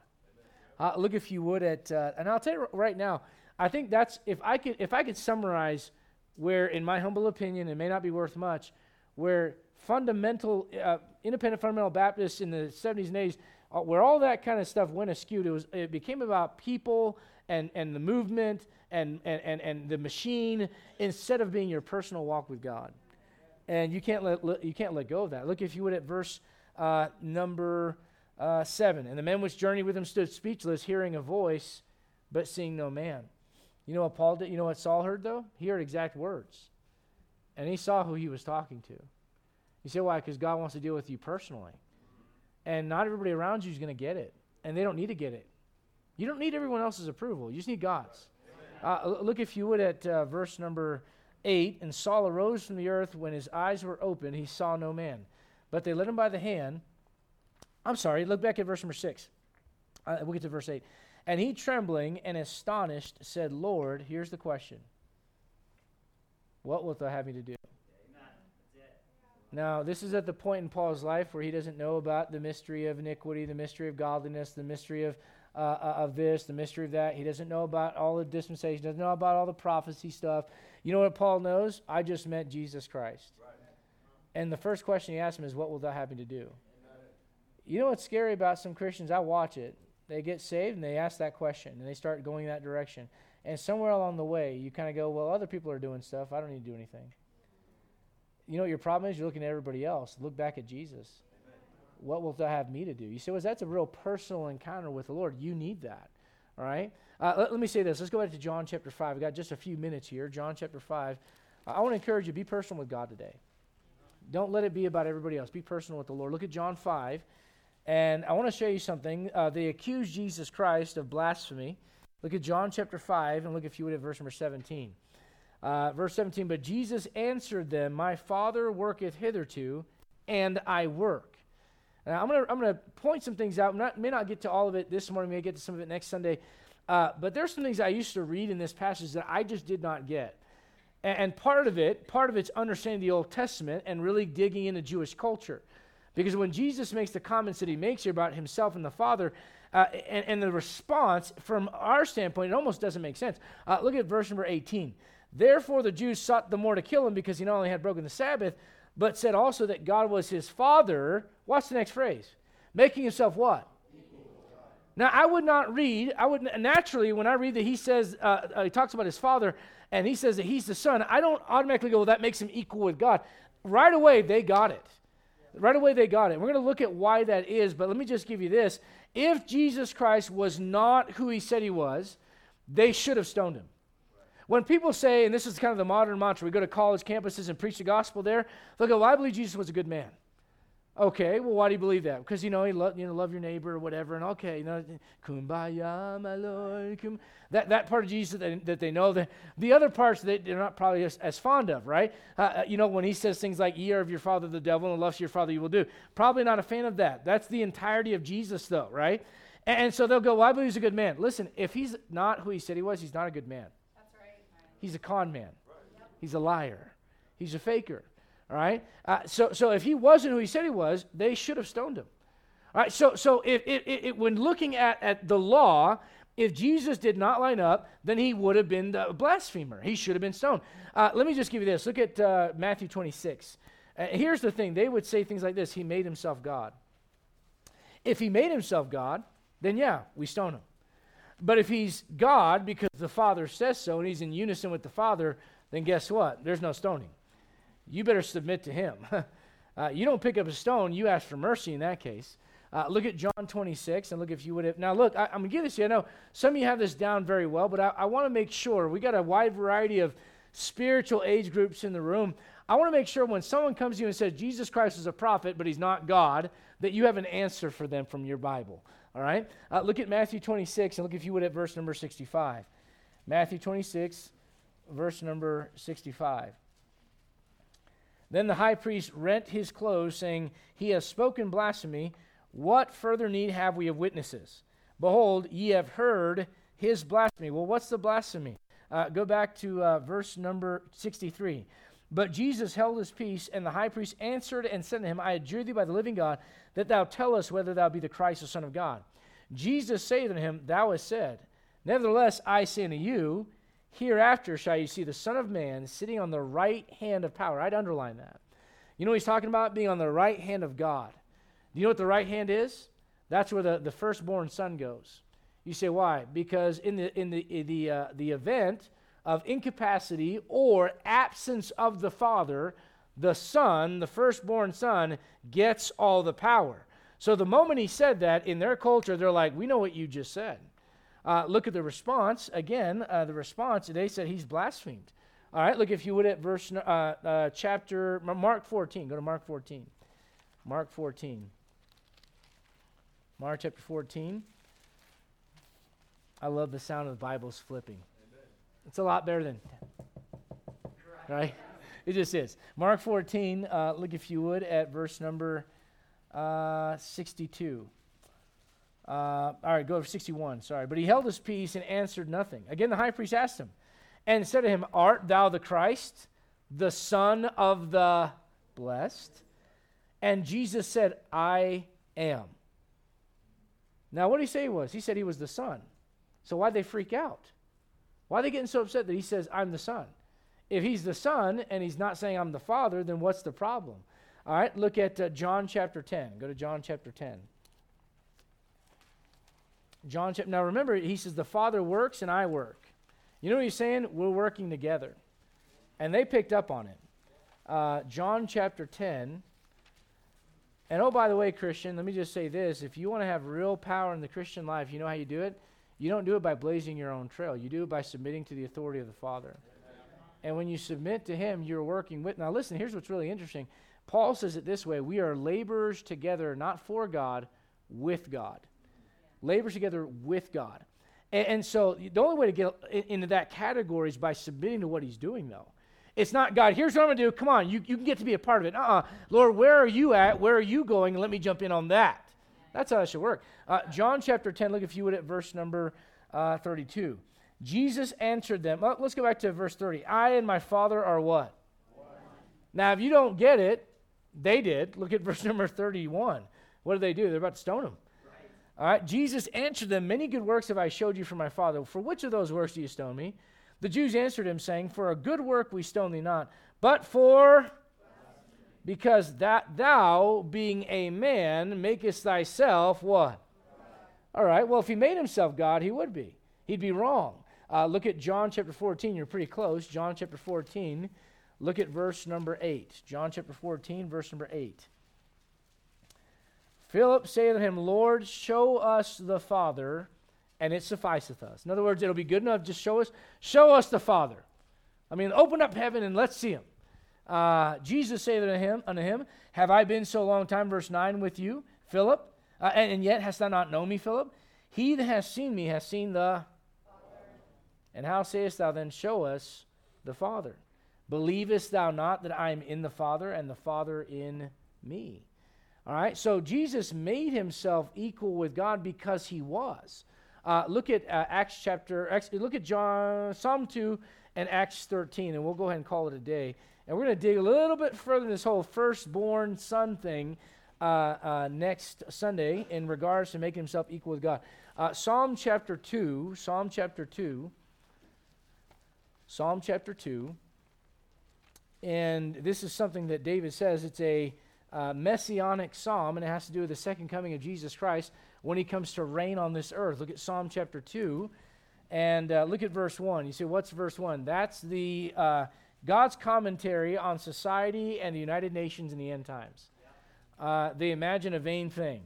Uh, look, if you would, at uh, and I'll tell you right now. I think that's if I could if I could summarize where, in my humble opinion, it may not be worth much, where fundamental uh, independent fundamental Baptists in the 70s and 80s, uh, where all that kind of stuff went askew, it was it became about people and and the movement and and and, and the machine instead of being your personal walk with God. And you can't let, you can't let go of that. Look, if you would, at verse uh, number uh, 7. And the men which journeyed with him stood speechless, hearing a voice, but seeing no man. You know what Paul did? You know what Saul heard, though? He heard exact words. And he saw who he was talking to. You say, why? Because God wants to deal with you personally. And not everybody around you is going to get it. And they don't need to get it. You don't need everyone else's approval. You just need God's. Uh, look, if you would, at uh, verse number 8. And Saul arose from the earth. When his eyes were open, he saw no man. But they led him by the hand I'm sorry, look back at verse number 6. Uh, we'll get to verse 8. And he, trembling and astonished, said, Lord, here's the question What wilt thou have me to do? Now, this is at the point in Paul's life where he doesn't know about the mystery of iniquity, the mystery of godliness, the mystery of, uh, uh of this, the mystery of that. He doesn't know about all the dispensation, doesn't know about all the prophecy stuff. You know what Paul knows? I just met Jesus Christ. Right. And the first question he asked him is, What will have me to do? You know what's scary about some Christians? I watch it. They get saved and they ask that question and they start going that direction. And somewhere along the way, you kind of go, well, other people are doing stuff. I don't need to do anything. You know what your problem is? You're looking at everybody else. Look back at Jesus. What will that have me to do? You say, well, that's a real personal encounter with the Lord. You need that. All right? Uh, let, let, me say this. Let's go back to John chapter 5. We've got just a few minutes here. John chapter 5. Uh, I want to encourage you be personal with God today. Don't let it be about everybody else. Be personal with the Lord. Look at John 5. And I want to show you something. Uh, they accuse Jesus Christ of blasphemy. Look at John chapter 5, and look if you would at verse number 17. Uh, verse 17, but Jesus answered them, My Father worketh hitherto, and I work. I'm going to I'm gonna point some things out. I may not get to all of it this morning, may get to some of it next Sunday. Uh, but there's some things I used to read in this passage that I just did not get. And, and part of it, part of it's understanding the Old Testament and really digging into Jewish culture. Because when Jesus makes the comments that he makes here about himself and the Father, uh, and, and, the response from our standpoint, it almost doesn't make sense. Uh, look at verse number 18. Therefore, the Jews sought the more to kill him because he not only had broken the Sabbath, but said also that God was his father. Watch the next phrase making himself what? Now, I would not read, I would naturally, when I read that he says, uh, uh, he talks about his father, and he says that he's the son, I don't automatically go, well, that makes him equal with God. Right away, they got it. Right away, they got it. We're going to look at why that is, but let me just give you this. If Jesus Christ was not who he said he was, they should have stoned him. When people say, and this is kind of the modern mantra, we go to college campuses and preach the gospel there, they'll go, well, I believe Jesus was a good man. Okay, well, why do you believe that? Because you know he lo- you know love your neighbor or whatever, and okay, you know, kumbaya, my Lord. Kum-. That that part of Jesus that they, that they know. The the other parts that they're not probably as, as fond of, right? Uh, uh, you know, when he says things like "Ye are of your father the devil, and lust your father you will do." Probably not a fan of that. That's the entirety of Jesus, though, right? And, and so they'll go, "Well, I believe he's a good man." Listen, if he's not who he said he was, he's not a good man. That's right. He's a con man. Right. Yep. He's a liar. He's a faker. All right? Uh, so, so if he wasn't who he said he was, they should have stoned him. All right? So, so if, if, if, when looking at, at the law, if Jesus did not line up, then he would have been the blasphemer. He should have been stoned. Uh, let me just give you this. Look at uh, Matthew 26. Uh, here's the thing they would say things like this He made himself God. If he made himself God, then yeah, we stone him. But if he's God because the Father says so and he's in unison with the Father, then guess what? There's no stoning you better submit to him. uh, you don't pick up a stone, you ask for mercy in that case. Uh, look at John 26 and look if you would have. Now, look, I, am going to give this to you. I know some of you have this down very well, but I, I want to make sure we got a wide variety of spiritual age groups in the room. I want to make sure when someone comes to you and says Jesus Christ is a prophet, but he's not God, that you have an answer for them from your Bible. All right? Uh, look at Matthew 26 and look if you would at verse number 65. Matthew 26, verse number 65. Then the high priest rent his clothes, saying, He has spoken blasphemy. What further need have we of witnesses? Behold, ye have heard his blasphemy. Well, what's the blasphemy? Uh, go back to uh, verse number 63. But Jesus held his peace, and the high priest answered and said to him, I adjure thee by the living God, that thou tell us whether thou be the Christ, the Son of God. Jesus saith unto him, Thou hast said, Nevertheless, I say unto you, Hereafter shall you see the Son of Man sitting on the right hand of power. I'd underline that. You know he's talking about? Being on the right hand of God. Do you know what the right hand is? That's where the, the firstborn son goes. You say, why? Because in the, in the, in the, uh, the event of incapacity or absence of the father, the son, the firstborn son, gets all the power. So the moment he said that, in their culture, they're like, we know what you just said. Uh, look at the response. Again, uh, the response, they said he's blasphemed. All right, look if you would at verse, uh, uh chapter, Mark 14. Go to Mark 14. Mark 14. Mark chapter 14. I love the sound of the Bibles flipping. Amen. It's a lot better than, right? It just is. Mark 14, uh, look if you would at verse number uh, 62. Uh, all right, go to 61. Sorry. But he held his peace and answered nothing. Again, the high priest asked him and said to him, Art thou the Christ, the Son of the blessed? And Jesus said, I am. Now, what did he say he was? He said he was the Son. So why'd they freak out? Why are they getting so upset that he says, I'm the Son? If he's the Son and he's not saying I'm the Father, then what's the problem? All right, look at uh, John chapter 10. Go to John chapter 10. John chapter. Now remember, he says, The Father works and I work. You know what he's saying? We're working together. And they picked up on it. Uh, John chapter 10. And oh, by the way, Christian, let me just say this. If you want to have real power in the Christian life, you know how you do it? You don't do it by blazing your own trail. You do it by submitting to the authority of the Father. And when you submit to Him, you're working with. Now, listen, here's what's really interesting. Paul says it this way We are laborers together, not for God, with God labors together with God. And, and, so the only way to get into that category is by submitting to what he's doing, though. It's not, God, here's what I'm going to do. Come on, you, you can get to be a part of it. Uh uh-uh. Lord, where are you at? Where are you going? Let me jump in on that. That's how it should work. Uh, John chapter 10, look if you would at verse number uh, 32. Jesus answered them. Well, let's go back to verse 30. I and my Father are what? One. Now, if you don't get it, they did. Look at verse number 31. What did they do? They're about to stone him. All right, Jesus answered them, Many good works have I showed you from my Father. For which of those works do you stone me? The Jews answered him, saying, For a good work we stone thee not, but for because that thou, being a man, makest thyself what? All right, well, if he made himself God, he would be. He'd be wrong. Uh, look at John chapter 14. You're pretty close. John chapter 14. Look at verse number 8. John chapter 14, verse number 8. Philip saith to him, Lord, show us the Father, and it sufficeth us. In other words, it'll be good enough. Just show us, show us the Father. I mean, open up heaven and let's see him. Uh, Jesus saith unto him, unto him, Have I been so long time, verse 9, with you, Philip? Uh, and, and, yet hast thou not known me, Philip? He that has seen me has seen the. And how sayest thou then, Show us the Father? Believest thou not that I am in the Father, and the Father in me? All right, so Jesus made himself equal with God because he was. Uh, look at uh, Acts chapter, look at John, Psalm 2 and Acts 13, and we'll go ahead and call it a day. And we're going to dig a little bit further in this whole firstborn son thing uh, uh, next Sunday in regards to making himself equal with God. Uh, Psalm chapter 2, Psalm chapter 2, Psalm chapter 2. And this is something that David says it's a uh, messianic psalm, and it has to do with the second coming of Jesus Christ when he comes to reign on this earth. Look at Psalm chapter 2 and uh, look at verse 1. You say, what's verse 1? That's the uh, God's commentary on society and the United Nations in the end times. Uh, they imagine a vain thing.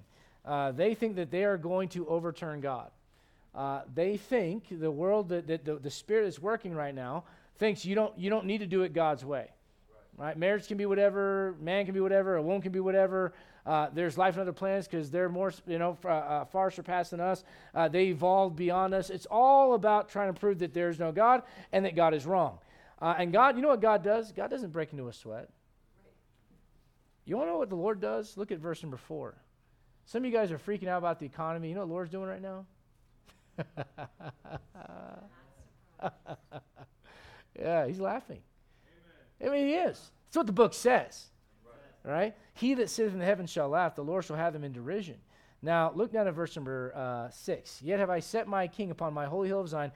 Uh, they think that they are going to overturn God. Uh, they think the world that, that the, the spirit is working right now thinks you don't, you don't need to do it God's way. Right? Marriage can be whatever, man can be whatever, a woman can be whatever. Uh, there's life on other planets because they're more, you know, uh, uh, far surpassing us. Uh, they evolved beyond us. It's all about trying to prove that there's no God and that God is wrong. Uh, and God, you know what God does? God doesn't break into a sweat. You want to know what the Lord does? Look at verse number four. Some of you guys are freaking out about the economy. You know what the Lord's doing right now? yeah, he's laughing. I mean, he is. That's what the book says. Right. right? He that sitteth in the heavens shall laugh, the Lord shall have them in derision. Now, look down at verse number uh, 6. Yet have I set my king upon my holy hill of Zion.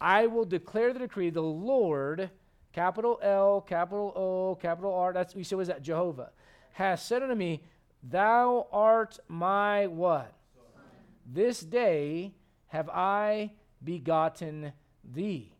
I will declare the decree, the Lord capital L, capital O, capital R. That's we say was that Jehovah has said unto me, Thou art my what? Son. This day have I begotten thee.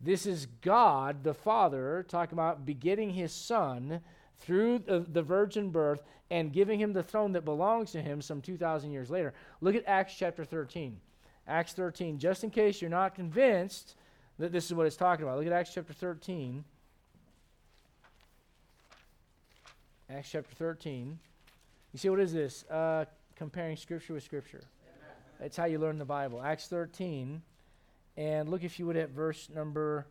This is God the Father talking about begetting his Son through the, the virgin birth and giving him the throne that belongs to him some 2,000 years later. Look at Acts chapter 13. Acts 13, just in case you're not convinced that this is what it's talking about. Look at Acts chapter 13. Acts chapter 13. You see, what is this? Uh, comparing Scripture with Scripture. That's how you learn the Bible. Acts 13. And look, if you would, at verse number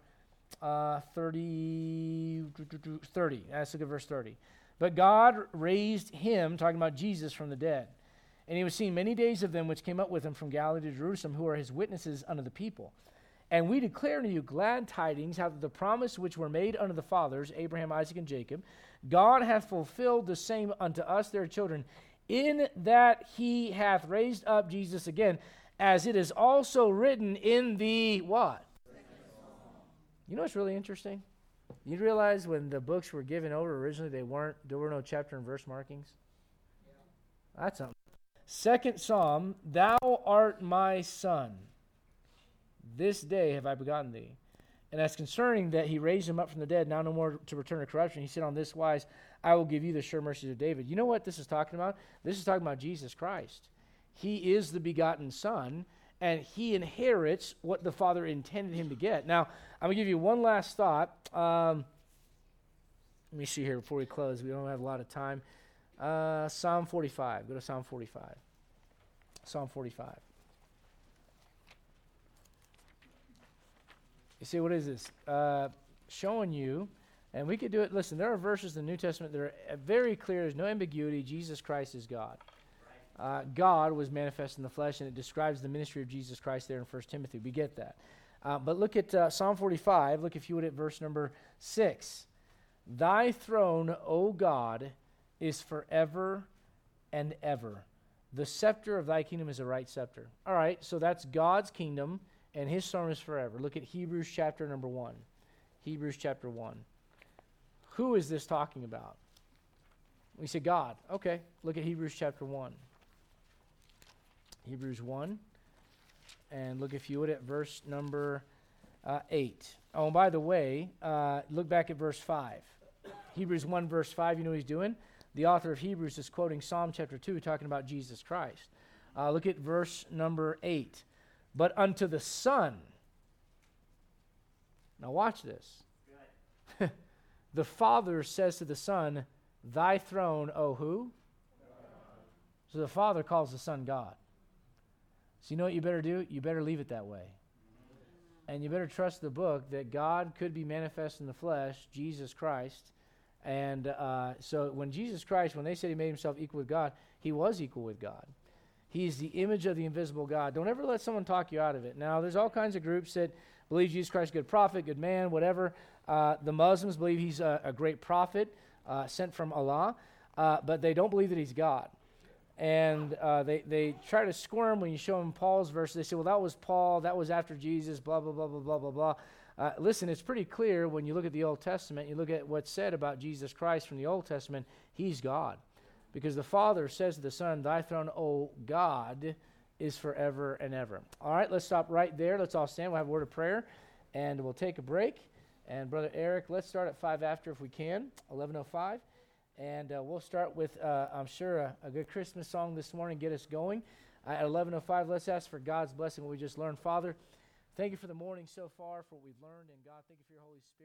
uh, 30. 30. Let's look at verse 30. But God raised him, talking about Jesus, from the dead. And he was seen many days of them which came up with him from Galilee to Jerusalem, who are his witnesses unto the people. And we declare unto you glad tidings how that the promise which were made unto the fathers, Abraham, Isaac, and Jacob, God hath fulfilled the same unto us, their children, in that he hath raised up Jesus again, as it is also written in the what? You know what's really interesting? You realize when the books were given over originally, they weren't there were no chapter and verse markings. That's something. Second Psalm, Thou art my son. This day have I begotten thee. And as concerning that he raised him up from the dead, now no more to return to corruption, he said on this wise, I will give you the sure mercies of David. You know what this is talking about? This is talking about Jesus Christ. He is the begotten Son, and he inherits what the Father intended him to get. Now, I'm going to give you one last thought. Um, let me see here before we close. We don't have a lot of time. Uh, Psalm 45. Go to Psalm 45. Psalm 45. You see, what is this? Uh, showing you, and we could do it. Listen, there are verses in the New Testament that are uh, very clear. There's no ambiguity. Jesus Christ is God. Uh, God was manifest in the flesh, and it describes the ministry of Jesus Christ there in 1 Timothy. We get that. Uh, but look at uh, Psalm 45. Look, if you would, at verse number 6. Thy throne, O God, is forever and ever. The scepter of thy kingdom is a right scepter. All right, so that's God's kingdom and his throne is forever. Look at Hebrews chapter number 1. Hebrews chapter 1. Who is this talking about? We say God. Okay, look at Hebrews chapter 1. Hebrews 1. And look, if you would, at verse number uh, 8. Oh, and by the way, uh, look back at verse 5. Hebrews 1, verse 5, you know what he's doing? The author of Hebrews is quoting Psalm chapter 2, talking about Jesus Christ. Uh, look at verse number 8. But unto the Son. Now, watch this. the Father says to the Son, Thy throne, O who? So the Father calls the Son God. So you know what you better do? You better leave it that way. And you better trust the book that God could be manifest in the flesh, Jesus Christ. And uh, so when Jesus Christ, when they said he made himself equal with God, he was equal with God. He's the image of the invisible God. Don't ever let someone talk you out of it. Now, there's all kinds of groups that believe Jesus Christ is a good prophet, good man, whatever. Uh, the Muslims believe he's a, a great prophet uh, sent from Allah, uh, but they don't believe that he's God. And uh, they, they try to squirm when you show them Paul's verse. They say, well, that was Paul, that was after Jesus, blah, blah, blah, blah, blah, blah, blah. Uh, listen, it's pretty clear when you look at the Old Testament, you look at what's said about Jesus Christ from the Old Testament, he's God. Because the Father says to the Son, Thy throne, O God, is forever and ever. All right, let's stop right there. Let's all stand. We'll have a word of prayer, and we'll take a break. And Brother Eric, let's start at 5 after if we can, 11.05. And uh, we'll start with, uh, I'm sure, a, a, good Christmas song this morning, get us going. Uh, at 11.05, let's ask for God's blessing what we just learned. Father, thank you for the morning so far, for what we've learned. And God, thank you for your Holy Spirit.